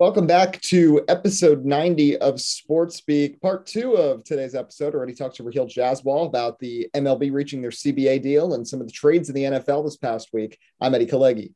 Welcome back to episode 90 of Sports Speak. Part two of today's episode already talked to Raheel Jaswal about the MLB reaching their CBA deal and some of the trades in the NFL this past week. I'm Eddie Kalegi.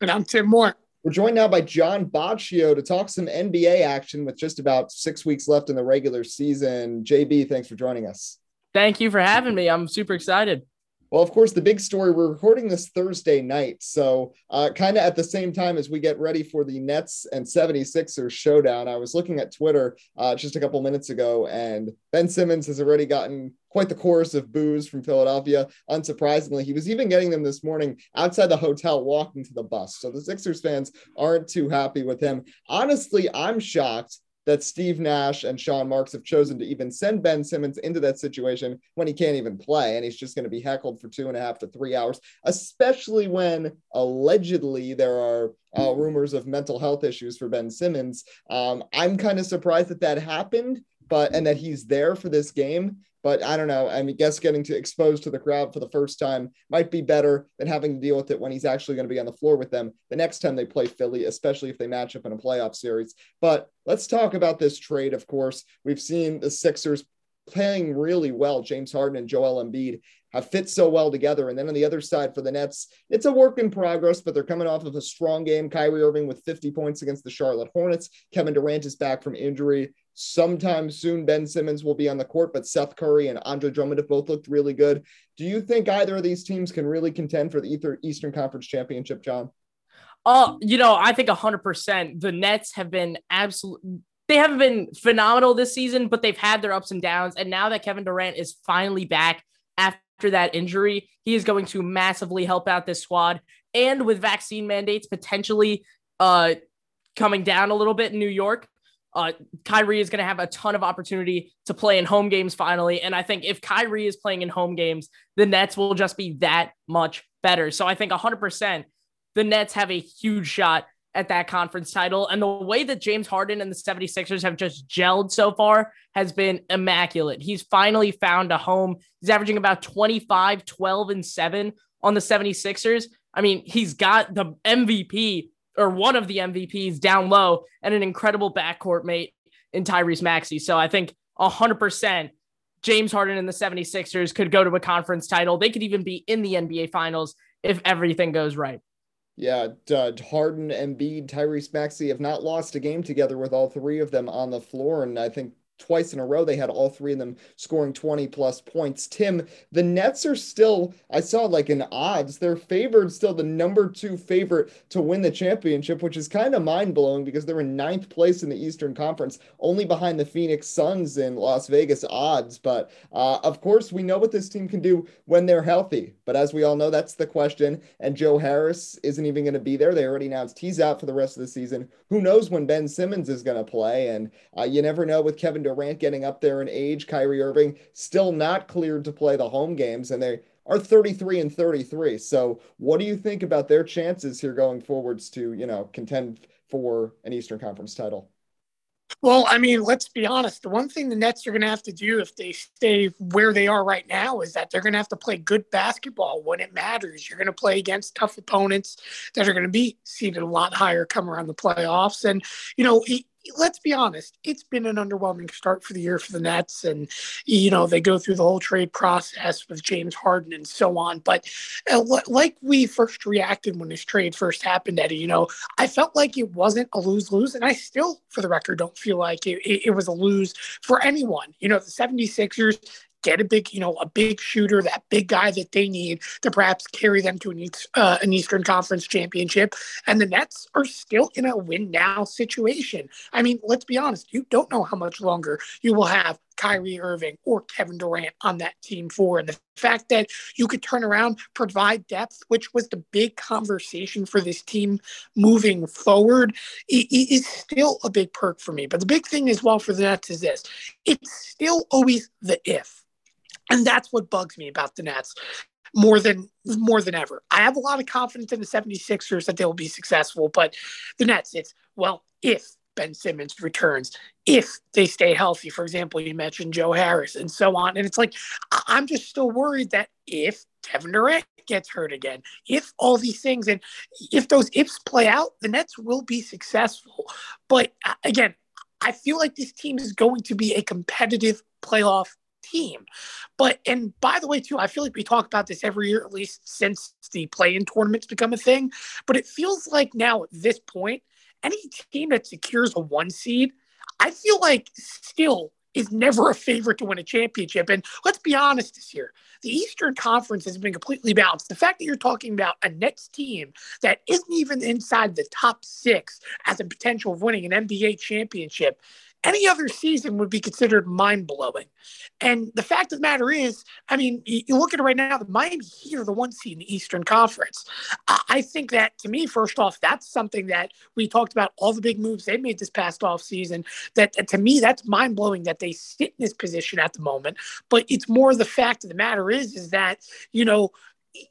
And I'm Tim Moore. We're joined now by John Boccio to talk some NBA action with just about six weeks left in the regular season. JB, thanks for joining us. Thank you for having me. I'm super excited. Well, of course, the big story, we're recording this Thursday night. So, uh, kind of at the same time as we get ready for the Nets and 76ers showdown, I was looking at Twitter uh, just a couple minutes ago, and Ben Simmons has already gotten quite the chorus of boos from Philadelphia. Unsurprisingly, he was even getting them this morning outside the hotel walking to the bus. So, the Sixers fans aren't too happy with him. Honestly, I'm shocked that Steve Nash and Sean Marks have chosen to even send Ben Simmons into that situation when he can't even play and he's just going to be heckled for two and a half to three hours, especially when allegedly there are uh, rumors of mental health issues for Ben Simmons. Um, I'm kind of surprised that that happened, but and that he's there for this game. But I don't know. I mean, guess getting to exposed to the crowd for the first time might be better than having to deal with it when he's actually going to be on the floor with them the next time they play Philly, especially if they match up in a playoff series. But let's talk about this trade. Of course, we've seen the Sixers playing really well. James Harden and Joel Embiid have fit so well together. And then on the other side for the Nets, it's a work in progress, but they're coming off of a strong game. Kyrie Irving with 50 points against the Charlotte Hornets. Kevin Durant is back from injury. Sometime soon, Ben Simmons will be on the court, but Seth Curry and Andre Drummond have both looked really good. Do you think either of these teams can really contend for the Eastern Conference Championship, John? Oh, you know, I think 100%. The Nets have been absolute. they haven't been phenomenal this season, but they've had their ups and downs. And now that Kevin Durant is finally back after that injury, he is going to massively help out this squad. And with vaccine mandates potentially uh, coming down a little bit in New York, uh, Kyrie is going to have a ton of opportunity to play in home games finally. And I think if Kyrie is playing in home games, the Nets will just be that much better. So I think 100% the Nets have a huge shot at that conference title. And the way that James Harden and the 76ers have just gelled so far has been immaculate. He's finally found a home. He's averaging about 25, 12, and 7 on the 76ers. I mean, he's got the MVP or one of the MVPs down low and an incredible backcourt mate in Tyrese Maxey. So I think 100% James Harden and the 76ers could go to a conference title. They could even be in the NBA finals if everything goes right. Yeah, uh, Harden, Embiid, Tyrese Maxey have not lost a game together with all three of them on the floor. And I think twice in a row they had all three of them scoring 20 plus points. Tim the nets are still i saw like in odds they're favored still the number two favorite to win the championship which is kind of mind-blowing because they're in ninth place in the eastern conference only behind the phoenix suns in las vegas odds. But uh, of course we know what this team can do when they're healthy. But as we all know that's the question. And joe harris isn't even going to be there. They already announced he's out for the rest of the season. Who knows when ben simmons is going to play? And uh, you never know with kevin Durant getting up there in age, Kyrie Irving still not cleared to play the home games, and they are 33 and 33. So, what do you think about their chances here going forwards to, you know, contend for an Eastern Conference title? Well, I mean, let's be honest. The one thing the Nets are going to have to do if they stay where they are right now is that they're going to have to play good basketball when it matters. You're going to play against tough opponents that are going to be seated a lot higher come around the playoffs. And, you know, let's be honest, it's been an underwhelming start for the year for the Nets. And, you know, they go through the whole trade process with James Harden and so on. But uh, like we first reacted when this trade first happened, Eddie, you know, I felt like it wasn't a lose lose. And I still, for the record, don't feel like it, it, it was a lose for anyone. You know, the 76ers get a big, you know, a big shooter, that big guy that they need to perhaps carry them to an, uh, an Eastern Conference championship. And the Nets are still in a win now situation. I mean, let's be honest, you don't know how much longer you will have Kyrie Irving or Kevin Durant on that team for. And the fact that you could turn around, provide depth, which was the big conversation for this team moving forward, is still a big perk for me. But the big thing as well for the Nets is this it's still always the if. And that's what bugs me about the Nets more than more than ever. I have a lot of confidence in the 76ers that they will be successful, but the Nets, it's well, if Ben Simmons returns, if they stay healthy. For example, you mentioned Joe Harris and so on. And it's like I'm just still worried that if Kevin Durant gets hurt again, if all these things and if those ifs play out, the Nets will be successful. But uh, again, I feel like this team is going to be a competitive playoff team. But and by the way, too, I feel like we talk about this every year, at least since the play-in tournaments become a thing. But it feels like now at this point, any team that secures a one seed, I feel like still is never a favorite to win a championship. And let's be honest this year, the Eastern Conference has been completely balanced. The fact that you're talking about a Nets team that isn't even inside the top six as a potential of winning an NBA championship any other season would be considered mind blowing. And the fact of the matter is, I mean, you look at it right now, the Miami Heat are the one seed in the Eastern Conference. I think that to me, first off, that's something that we talked about all the big moves they made this past off season. That, to me, that's mind blowing that they sit in this position at the moment. But it's more the fact of the matter is, is that, you know,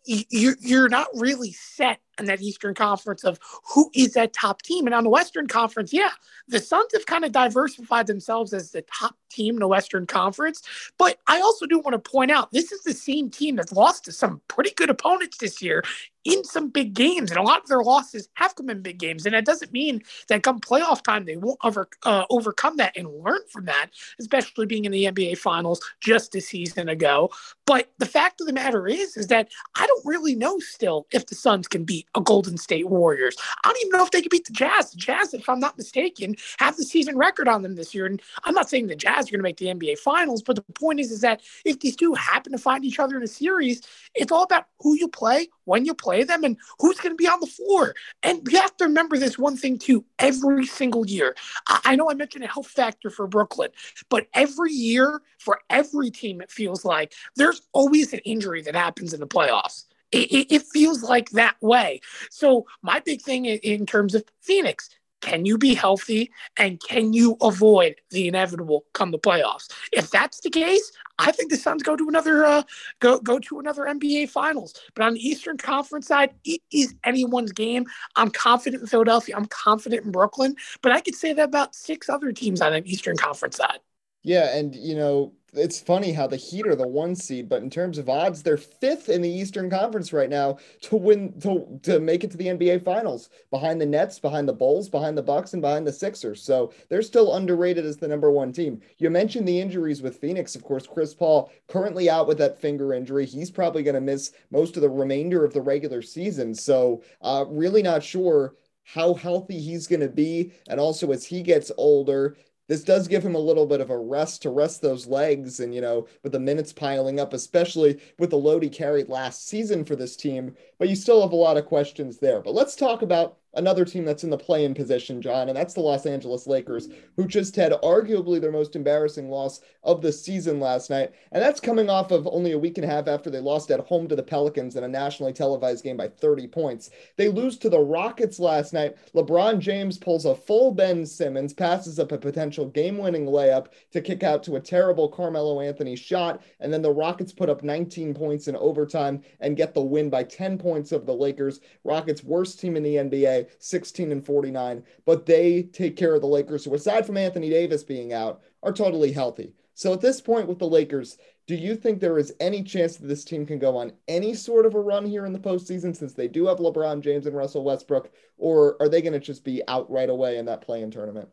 you're not really set in that Eastern Conference of who is that top team. And on the Western Conference, yeah, the Suns have kind of diversified themselves as the top team in the Western Conference. But I also do want to point out this is the same team that's lost to some pretty good opponents this year in some big games. And a lot of their losses have come in big games. And that doesn't mean that come playoff time, they won't over, uh, overcome that and learn from that, especially being in the NBA Finals just a season ago. But the fact of the matter is, is that I don't really know still if the Suns can beat a Golden State Warriors. I don't even know if they can beat the Jazz. The Jazz, if I'm not mistaken, have the season record on them this year. And I'm not saying the Jazz are going to make the NBA Finals, but the point is, is that if these two happen to find each other in a series, it's all about who you play, when you play them, and who's going to be on the floor. And you have to remember this one thing too. Every single year, I know I mentioned a health factor for Brooklyn, but every year for every team, it feels like there's always an injury that happens in the playoffs. It, it, feels like that way. So my big thing in, terms of Phoenix, can you be healthy and can you avoid the inevitable come the playoffs? If that's the case, I think the Suns go to another uh, go go to another NBA Finals. But on the Eastern Conference side, it is anyone's game. I'm confident in Philadelphia. I'm confident in Brooklyn. But I could say that about six other teams on an Eastern Conference side. Yeah, and you know it's funny how the Heat are the one seed, but in terms of odds, they're fifth in the Eastern Conference right now to win to to make it to the NBA Finals, behind the Nets, behind the Bulls, behind the Bucks, and behind the Sixers. So they're still underrated as the number one team. You mentioned the injuries with Phoenix, of course. Chris Paul currently out with that finger injury. He's probably going to miss most of the remainder of the regular season. So uh, really not sure how healthy he's going to be. And also, as he gets older, this does give him a little bit of a rest to rest those legs and you know with the minutes piling up especially with the load he carried last season for this team. But you still have a lot of questions there. But let's talk about another team that's in the play in position, John, and that's the Los Angeles Lakers, who just had arguably their most embarrassing loss of the season last night. And that's coming off of only a week and a half after they lost at home to the Pelicans in a nationally televised game by 30 points. They lose to the Rockets last night. LeBron James pulls a full Ben Simmons, passes up a potential game winning layup to kick out to a terrible Carmelo Anthony shot. And then the Rockets put up 19 points in overtime and get the win by 10 points of the Lakers. Rockets' worst team in the NBA. 16 and 49, but they take care of the Lakers, who, aside from Anthony Davis being out, are totally healthy. So at this point with the Lakers, do you think there is any chance that this team can go on any sort of a run here in the postseason since they do have LeBron James and Russell Westbrook, or are they going to just be out right away in that play-in tournament?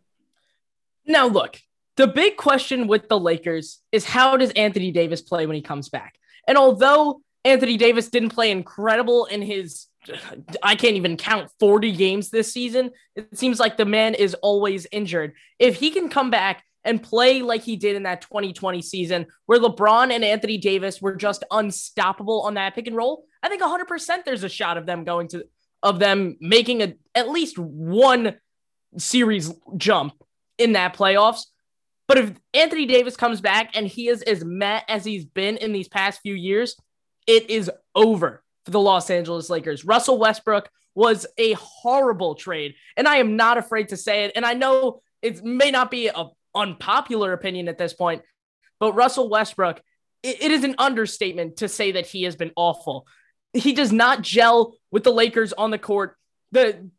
Now, look, the big question with the Lakers is how does Anthony Davis play when he comes back? And although Anthony Davis didn't play incredible in his I can't even count 40 games this season. It seems like the man is always injured. If he can come back and play like he did in that 2020 season, where LeBron and Anthony Davis were just unstoppable on that pick and roll, I think 100% there's a shot of them going to, of them making a at least one series jump in that playoffs. But if Anthony Davis comes back and he is as met as he's been in these past few years, it is over for the Los Angeles Lakers. Russell Westbrook was a horrible trade, and I am not afraid to say it. And I know it may not be an unpopular opinion at this point, but Russell Westbrook, it, it is an understatement to say that he has been awful. He does not gel with the Lakers on the court. The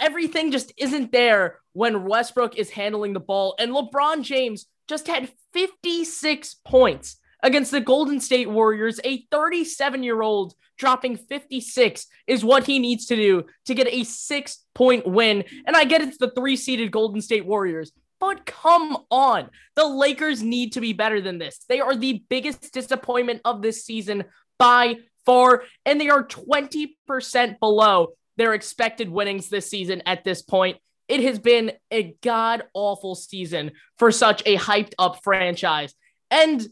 everything just isn't there when Westbrook is handling the ball, and LeBron James just had 56 points against the Golden State Warriors. A 37 year old dropping 56 is what he needs to do to get a six point win. And I get it's the three seeded Golden State Warriors. But come on, the Lakers need to be better than this. They are the biggest disappointment of this season by far, and they are 20% below their expected winnings this season at this point. It has been a god awful season for such a hyped up franchise. And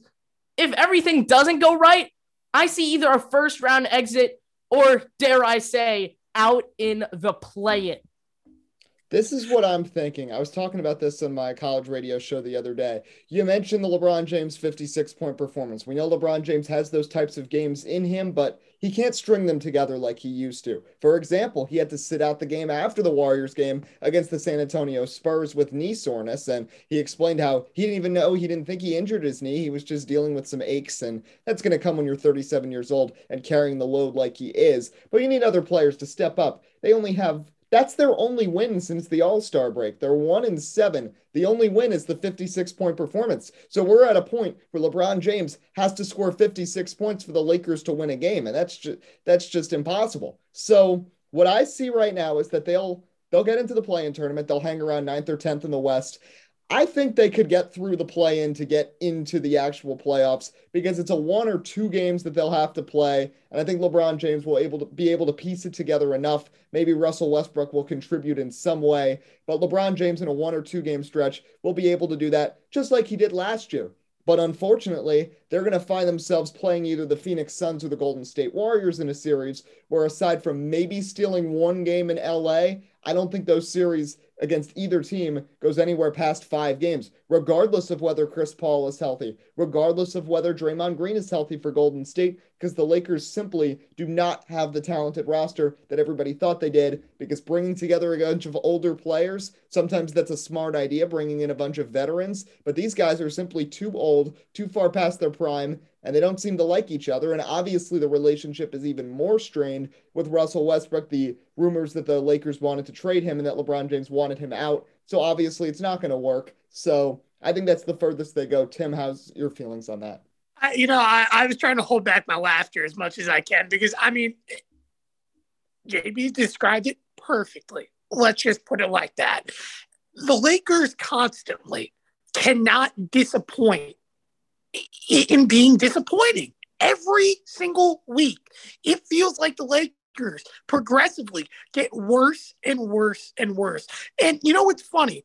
if everything doesn't go right, I see either a first round exit or, dare I say, out in the play in. This is what I'm thinking. I was talking about this on my college radio show the other day. You mentioned the LeBron James 56 point performance. We know LeBron James has those types of games in him, but he can't string them together like he used to. For example, he had to sit out the game after the Warriors game against the San Antonio Spurs with knee soreness. And he explained how he didn't even know, he didn't think he injured his knee. He was just dealing with some aches. And that's going to come when you're 37 years old and carrying the load like he is. But you need other players to step up. They only have that's their only win since the All Star break. They're one in seven. The only win is the 56 point performance. So we're at a point where LeBron James has to score 56 points for the Lakers to win a game, and that's just that's just impossible. So what I see right now is that they'll they'll get into the play-in tournament. They'll hang around ninth or tenth in the West. I think they could get through the play in to get into the actual playoffs because it's a one or two games that they'll have to play. And I think LeBron James will able to be able to piece it together enough. Maybe Russell Westbrook will contribute in some way, but LeBron James in a one or two game stretch will be able to do that just like he did last year. But unfortunately, they're going to find themselves playing either the Phoenix Suns or the Golden State Warriors in a series where, aside from maybe stealing one game in LA, I don't think those series against either team goes anywhere past five games, regardless of whether Chris Paul is healthy, regardless of whether Draymond Green is healthy for Golden State, because the Lakers simply do not have the talented roster that everybody thought they did. Because bringing together a bunch of older players, sometimes that's a smart idea, bringing in a bunch of veterans, but these guys are simply too old, too far past their prime, and they don't seem to like each other. And obviously, the relationship is even more strained with Russell Westbrook. The rumors that the Lakers wanted to trade him and that LeBron James wanted him out. So obviously, it's not going to work. So I think that's the furthest they go. Tim, how's your feelings on that? I, you know, I, I was trying to hold back my laughter as much as I can because I mean, JB described it perfectly. Let's just put it like that. The Lakers constantly cannot disappoint in being disappointing every single week. It feels like the Lakers progressively get worse and worse and worse. And you know what's funny?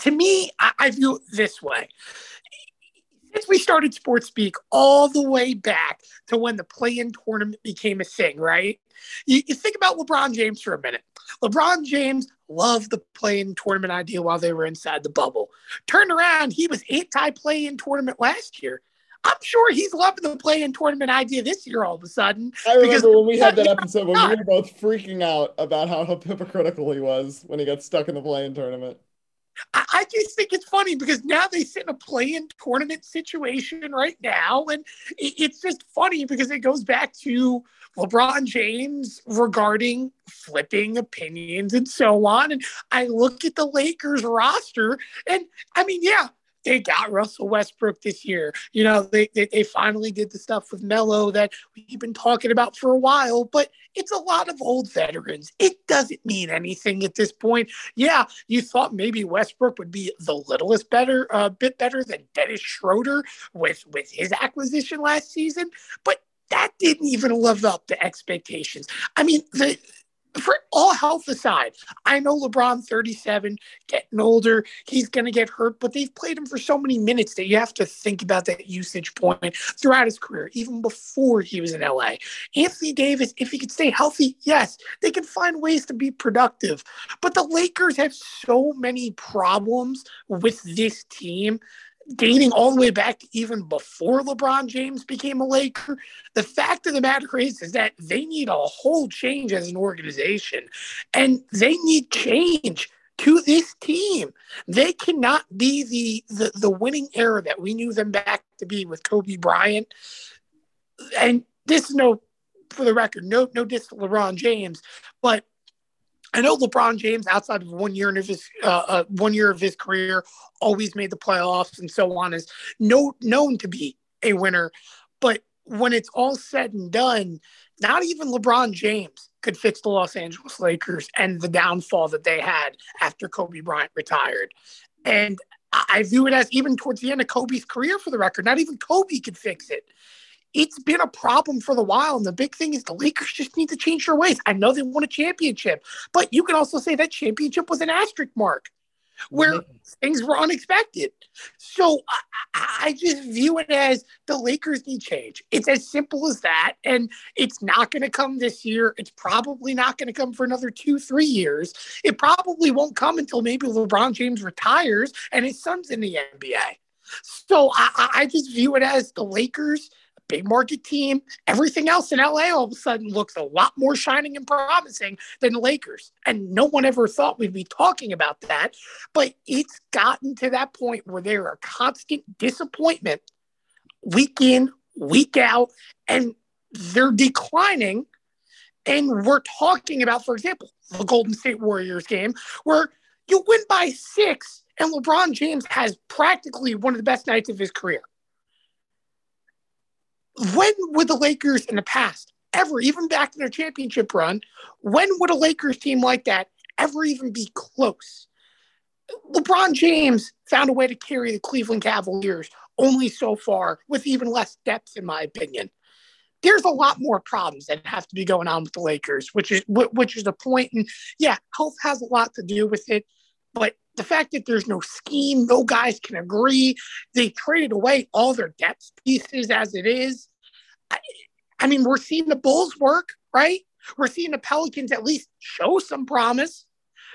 To me, I, view it this way. Since we started Sports Speak all the way back to when the play in tournament became a thing, right? You, you think about LeBron James for a minute. LeBron James loved the play-in tournament idea while they were inside the bubble. Turned around, he was anti-play-in tournament last year. I'm sure he's loving the play-in tournament idea this year all of a sudden. I remember when we had that episode when we were both freaking out about how hypocritical he was when he got stuck in the play-in tournament. I, I just think it's funny because now they sit in a play-in tournament situation right now, and it, it's just funny because it goes back to LeBron James regarding flipping opinions and so on. And I look at the Lakers roster, and I mean, yeah, they got Russell Westbrook this year. You know, they, they, they finally did the stuff with Melo that we've been talking about for a while, but it's a lot of old veterans. It doesn't mean anything at this point. Yeah, you thought maybe Westbrook would be the littlest better, a uh, bit better than Dennis Schroeder with with his acquisition last season, but that didn't even live up to expectations. I mean, the for all health aside, I know LeBron 37, getting older, he's going to get hurt, but they've played him for so many minutes that you have to think about that usage point throughout his career, even before he was in LA. Anthony Davis, if he could stay healthy, yes, they can find ways to be productive. But the Lakers have so many problems with this team dating all the way back even before LeBron James became a Laker. The fact of the matter is, is that they need a whole change as an organization, and they need change to this team. They cannot be the the, the winning era that we knew them back to be with Kobe Bryant. And this is no, for the record, no no diss to LeBron James, but I know LeBron James, outside of one year of his uh, uh, one year of his career, always made the playoffs and so on, is no, known to be a winner. But when it's all said and done, not even LeBron James could fix the Los Angeles Lakers and the downfall that they had after Kobe Bryant retired. And I view it as even towards the end of Kobe's career, for the record, not even Kobe could fix it. It's been a problem for the while. And the big thing is the Lakers just need to change their ways. I know they won a championship, but you can also say that championship was an asterisk mark where mm-hmm. things were unexpected. So I, I, just view it as the Lakers need change. It's as simple as that. And it's not going to come this year. It's probably not going to come for another two, three years. It probably won't come until maybe LeBron James retires and his son's in the NBA. So I, I just view it as the Lakers big market team. Everything else in LA all of a sudden looks a lot more shining and promising than the Lakers. And no one ever thought we'd be talking about that. But it's gotten to that point where they're a constant disappointment week in, week out, and they're declining. And we're talking about, for example, the Golden State Warriors game where you win by six and LeBron James has practically one of the best nights of his career when would the Lakers in the past ever, even back in their championship run, when would a Lakers team like that ever even be close? LeBron James found a way to carry the Cleveland Cavaliers only so far with even less depth, in my opinion. There's a lot more problems that have to be going on with the Lakers, which is which is the point. And yeah, health has a lot to do with it, but the fact that there's no scheme, no guys can agree. They traded away all their depth pieces as it is. I, I mean, we're seeing the Bulls work, right? We're seeing the Pelicans at least show some promise.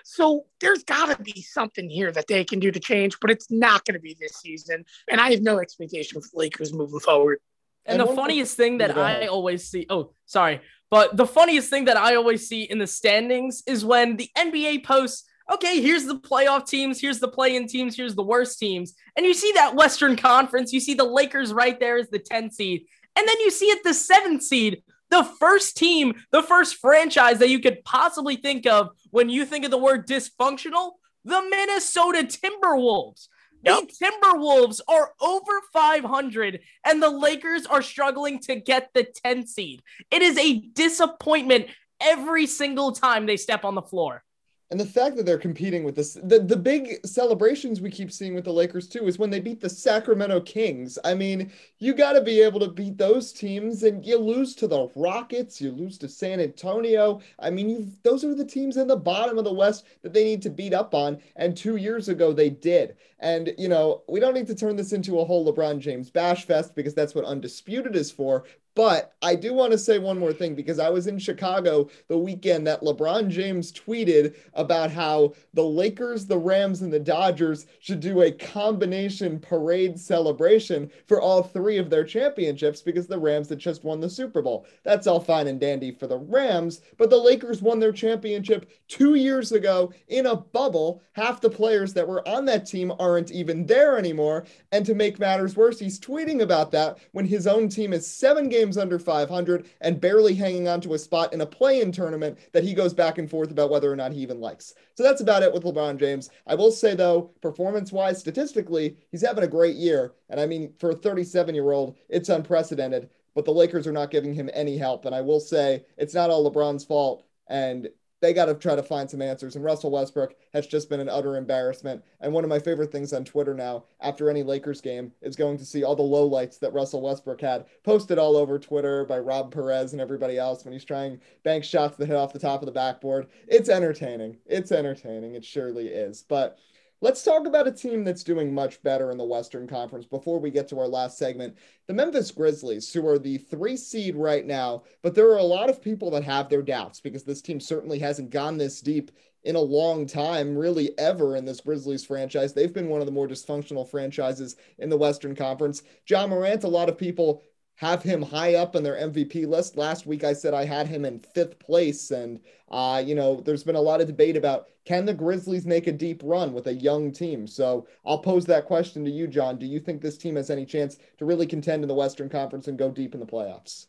So there's got to be something here that they can do to change, but it's not going to be this season. And I have no expectation for the Lakers moving forward. And, and the funniest thing that I always see, oh, sorry, but the funniest thing that I always see in the standings is when the NBA posts okay, here's the playoff teams, here's the play-in teams, here's the worst teams. And you see that Western Conference, you see the Lakers right there as the 10 seed. And then you see at the 7th seed, the first team, the first franchise that you could possibly think of when you think of the word dysfunctional, the Minnesota Timberwolves. Yep. The Timberwolves are over 500 and the Lakers are struggling to get the 10 seed. It is a disappointment every single time they step on the floor. And the fact that they're competing with this, the, the big celebrations we keep seeing with the Lakers too is when they beat the Sacramento Kings. I mean, you got to be able to beat those teams, and you lose to the Rockets, you lose to San Antonio. I mean, you those are the teams in the bottom of the West that they need to beat up on. And two years ago, they did. And, you know, we don't need to turn this into a whole LeBron James bash fest because that's what Undisputed is for. But I do want to say one more thing because I was in Chicago the weekend that LeBron James tweeted about how the Lakers, the Rams, and the Dodgers should do a combination parade celebration for all three of their championships because the Rams had just won the Super Bowl. That's all fine and dandy for the Rams, but the Lakers won their championship two years ago in a bubble. Half the players that were on that team aren't even there anymore. And to make matters worse, he's tweeting about that when his own team is seven games games under 500 and barely hanging on to a spot in a play-in tournament that he goes back and forth about whether or not he even likes. So that's about it with LeBron James. I will say though, performance-wise, statistically, he's having a great year. And I mean, for a 37-year-old, it's unprecedented. But the Lakers are not giving him any help. And I will say it's not all LeBron's fault. And they got to try to find some answers. And Russell Westbrook has just been an utter embarrassment. And one of my favorite things on Twitter now, after any Lakers game, is going to see all the lowlights that Russell Westbrook had posted all over Twitter by Rob Perez and everybody else when he's trying bank shots that hit off the top of the backboard. It's entertaining. It's entertaining. It surely is. But Let's talk about a team that's doing much better in the Western Conference before we get to our last segment. The Memphis Grizzlies, who are the three seed right now, but there are a lot of people that have their doubts because this team certainly hasn't gone this deep in a long time, really ever in this Grizzlies franchise. They've been one of the more dysfunctional franchises in the Western Conference. Ja Morant, a lot of people have him high up in their MVP list. Last week I said I had him in fifth place, and uh, you know, there's been a lot of debate about can the Grizzlies make a deep run with a young team. So I'll pose that question to you, John. Do you think this team has any chance to really contend in the Western Conference and go deep in the playoffs?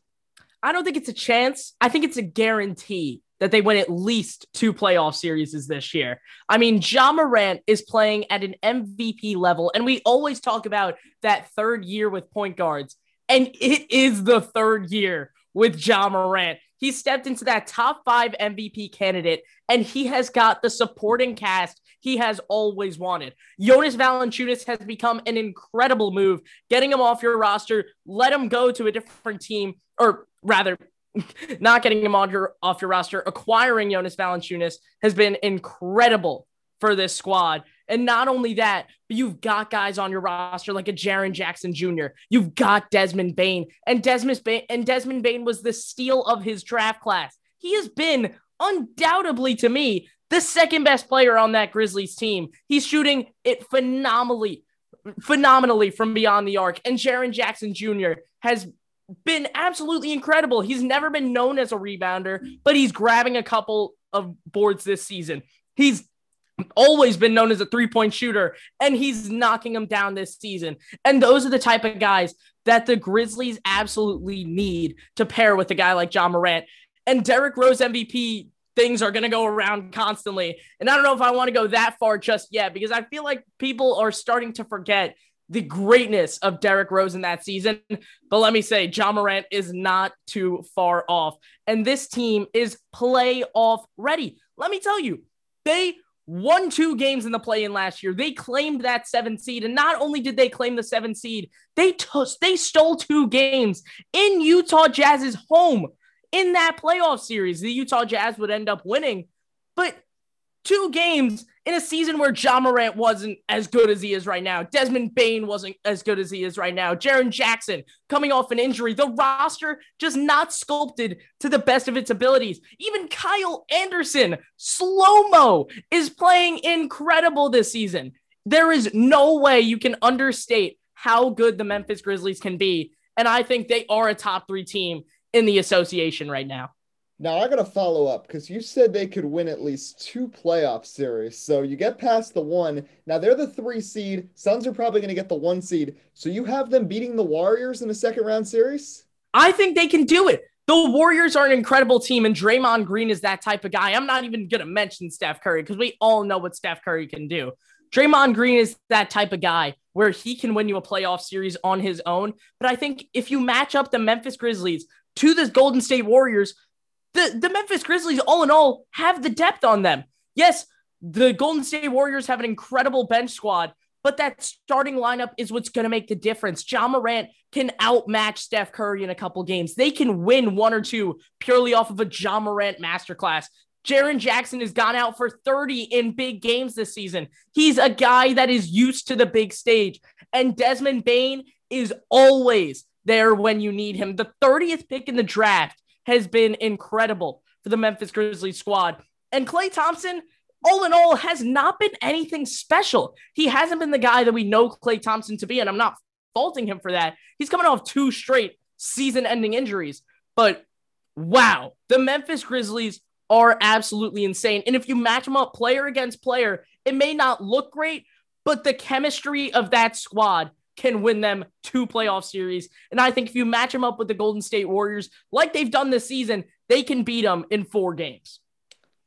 I don't think it's a chance. I think it's a guarantee that they win at least two playoff series this year. I mean, Ja Morant is playing at an MVP level, and we always talk about that third year with point guards And it is the third year with Ja Morant. He stepped into that top five MVP candidate, and he has got the supporting cast he has always wanted. Jonas Valanciunas has become an incredible move, getting him off your roster, let him go to a different team, or rather, not getting him on your off your roster, acquiring Jonas Valanciunas has been incredible for this squad. And not only that, but you've got guys on your roster like a Jaren Jackson Jr. You've got Desmond Bane, and Desmond Bane, and Desmond Bane was the steal of his draft class. He has been undoubtedly to me the second best player on that Grizzlies team. He's shooting it phenomenally, phenomenally from beyond the arc. And Jaren Jackson Jr. has been absolutely incredible. He's never been known as a rebounder, but he's grabbing a couple of boards this season. He's always been known as a three point shooter, and he's knocking them down this season. And those are the type of guys that the Grizzlies absolutely need to pair with a guy like Ja Morant. And Derrick Rose MVP things are going to go around constantly. And I don't know if I want to go that far just yet because I feel like people are starting to forget the greatness of Derrick Rose in that season. But let me say, Ja Morant is not too far off. And this team is playoff ready. Let me tell you, they won two games in the play in last year. They claimed that seven seed. And not only did they claim the seven seed, they, t- they stole two games in Utah Jazz's home in that playoff series. The Utah Jazz would end up winning. But two games in a season where Ja Morant wasn't as good as he is right now. Desmond Bane wasn't as good as he is right now. Jaren Jackson coming off an injury. The roster just not sculpted to the best of its abilities. Even Kyle Anderson, slow mo, is playing incredible this season. There is no way you can understate how good the Memphis Grizzlies can be. And I think they are a top three team in the association right now. Now I got to follow up because you said they could win at least two playoff series. So you get past the one. Now they're the three seed. Suns are probably going to get the one seed. So you have them beating the Warriors in a second round series? I think they can do it. The Warriors are an incredible team, and Draymond Green is that type of guy. I'm not even going to mention Steph Curry because we all know what Steph Curry can do. Draymond Green is that type of guy where he can win you a playoff series on his own. But I think if you match up the Memphis Grizzlies to the Golden State Warriors, the, the Memphis Grizzlies, all in all, have the depth on them. Yes, the Golden State Warriors have an incredible bench squad, but that starting lineup is what's going to make the difference. Ja Morant can outmatch Steph Curry in a couple games. They can win one or two purely off of a Ja Morant masterclass. Jaren Jackson has gone out for 30 in big games this season. He's a guy that is used to the big stage. And Desmond Bane is always there when you need him. The 30th pick in the draft has been incredible for the Memphis Grizzlies squad. And Klay Thompson, all in all, has not been anything special. He hasn't been the guy that we know Klay Thompson to be, and I'm not faulting him for that. He's coming off two straight season ending injuries. But wow, the Memphis Grizzlies are absolutely insane. And if you match them up player against player, it may not look great, but the chemistry of that squad can win them two playoff series. And I think if you match them up with the Golden State Warriors, like they've done this season, they can beat them in four games.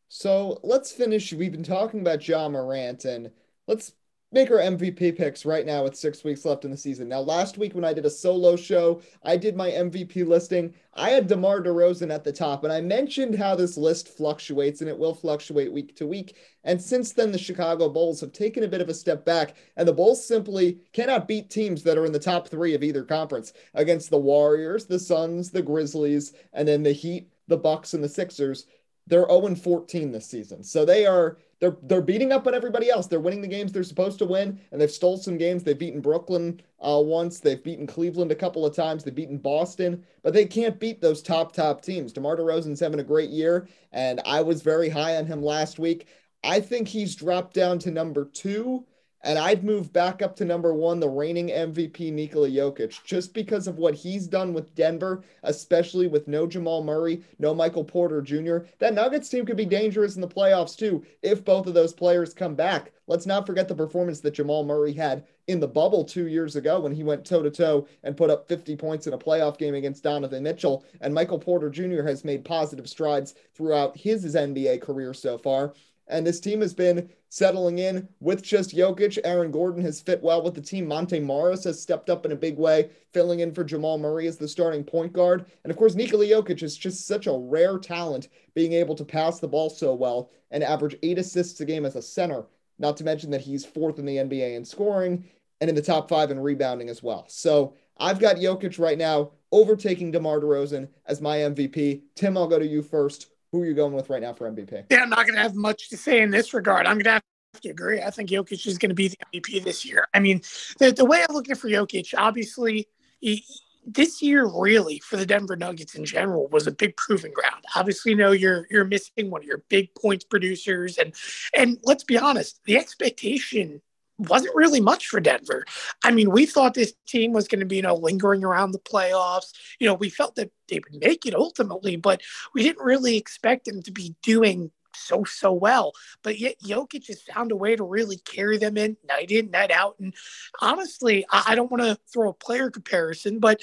So let's finish. We've been talking about Ja Morant, and let's make our MVP picks right now with six weeks left in the season. Now, last week when I did a solo show, I did my MVP listing. I had DeMar DeRozan at the top, and I mentioned how this list fluctuates and it will fluctuate week to week. And since then, the Chicago Bulls have taken a bit of a step back, and the Bulls simply cannot beat teams that are in the top three of either conference against the Warriors, the Suns, the Grizzlies, and then the Heat, the Bucks, and the Sixers they're 0 14 this season. So they are they're they're beating up on everybody else. They're winning the games they're supposed to win, and they've stole some games. They've beaten Brooklyn uh, once. They've beaten Cleveland a couple of times. They've beaten Boston, but they can't beat those top top teams. DeMar DeRozan's having a great year, and I was very high on him last week. I think he's dropped down to number two and I'd move back up to number one, the reigning MVP Nikola Jokic, just because of what he's done with Denver, especially with no Jamal Murray, no Michael Porter Jr. That Nuggets team could be dangerous in the playoffs too if both of those players come back. Let's not forget the performance that Jamal Murray had in the bubble two years ago when he went toe to toe and put up 50 points in a playoff game against Donovan Mitchell. And Michael Porter Jr. has made positive strides throughout his NBA career so far. And this team has been settling in with just Jokic. Aaron Gordon has fit well with the team. Monte Morris has stepped up in a big way, filling in for Jamal Murray as the starting point guard. And of course, Nikola Jokic is just such a rare talent, being able to pass the ball so well and average eight assists a game as a center. Not to mention that he's fourth in the NBA in scoring and in the top five in rebounding as well. So I've got Jokic right now overtaking DeMar DeRozan as my MVP. Tim, I'll go to you first. Who are you going with right now for MVP? Yeah, I'm not going to have much to say in this regard. I'm going to have to agree. I think Jokic is going to be the MVP this year. I mean, the, the way I look at it for Jokic, obviously, he, this year really for the Denver Nuggets in general was a big proving ground. Obviously, you know you're you're missing one of your big points producers, and and let's be honest, the expectation wasn't really much for Denver. I mean, we thought this team was going to be, you know, lingering around the playoffs. You know, we felt that they would make it ultimately, but we didn't really expect them to be doing so so well. But yet Jokic has found a way to really carry them in night in, night out. And honestly, I, I don't want to throw a player comparison, but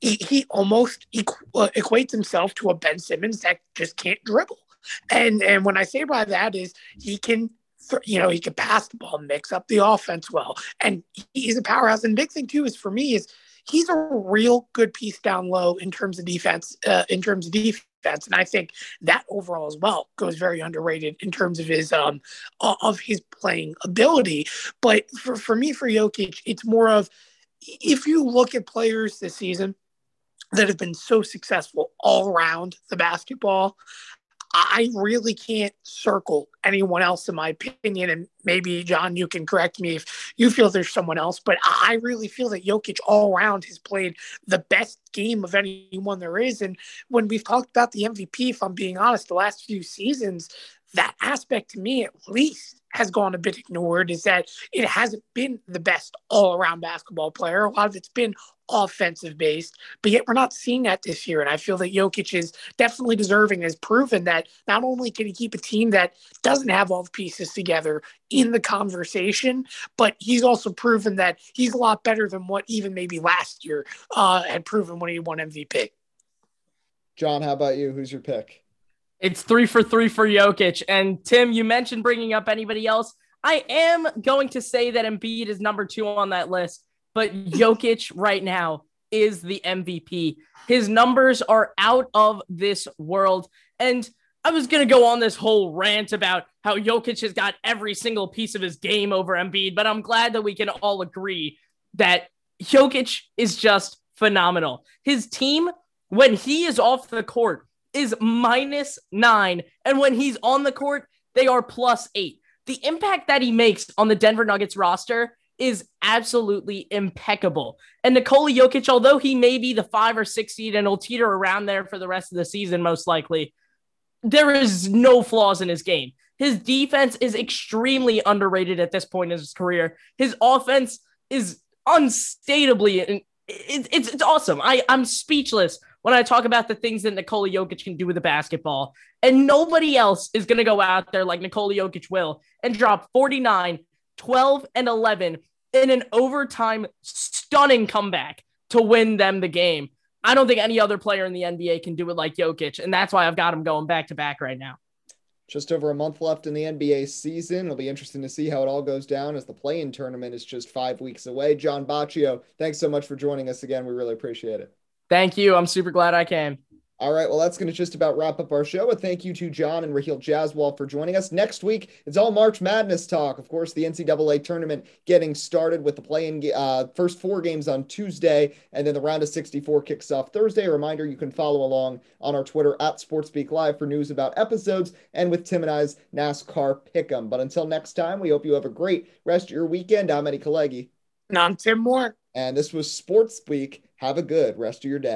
he, he almost equ- uh, equates himself to a Ben Simmons that just can't dribble. And and when I say by that is he can you know, he can pass the ball, mix up the offense well, and he's a powerhouse. And big thing too is for me is he's a real good piece down low in terms of defense. Uh, in terms of defense, and I think that overall as well goes very underrated in terms of his um of his playing ability. But for for me, for Jokic, it's more of if you look at players this season that have been so successful all around the basketball. I really can't circle anyone else in my opinion. And maybe John, you can correct me if you feel there's someone else, but I really feel that Jokic all around has played the best game of anyone there is. And when we've talked about the MVP, if I'm being honest, the last few seasons, that aspect to me at least has gone a bit ignored is that it hasn't been the best all around basketball player. A lot of it's been offensive based, but yet we're not seeing that this year. And I feel that Jokic is definitely deserving, has proven that not only can he keep a team that doesn't have all the pieces together in the conversation, but he's also proven that he's a lot better than what even maybe last year uh, had proven when he won MVP. John, how about you? Who's your pick? It's three for three for Jokic. And Tim, you mentioned bringing up anybody else. I am going to say that Embiid is number two on that list, but Jokic right now is the MVP. His numbers are out of this world. And I was going to go on this whole rant about how Jokic has got every single piece of his game over Embiid, but I'm glad that we can all agree that Jokic is just phenomenal. His team, when he is off the court, is minus nine. And when he's on the court, they are plus eight. The impact that he makes on the Denver Nuggets roster is absolutely impeccable. And Nikola Jokic, although he may be the five or six seed and will teeter around there for the rest of the season, most likely, there is no flaws in his game. His defense is extremely underrated at this point in his career. His offense is unstatably, it's, it's, it's awesome. I, I'm speechless when I talk about the things that Nikola Jokic can do with the basketball. And nobody else is going to go out there like Nikola Jokic will and drop 49, 12, and 11 in an overtime stunning comeback to win them the game. I don't think any other player in the NBA can do it like Jokic. And that's why I've got him going back to back right now. Just over a month left in the NBA season. It'll be interesting to see how it all goes down as the play in tournament is just five weeks away. John Boccio, thanks so much for joining us again. We really appreciate it. Thank you. I'm super glad I came. All right, well, that's going to just about wrap up our show. A thank you to John and Raheel Jaswal for joining us. Next week, it's all March Madness talk. Of course, the NCAA tournament getting started with the play-in uh, first four games on Tuesday, and then the round of 64 kicks off Thursday. A reminder, you can follow along on our Twitter at SportsSpeak Live for news about episodes and with Tim and I's NASCAR Pick'em. But until next time, we hope you have a great rest of your weekend. I'm Eddie Kalegi. And I'm Tim Moore. And this was Sports Speak. Have a good rest of your day.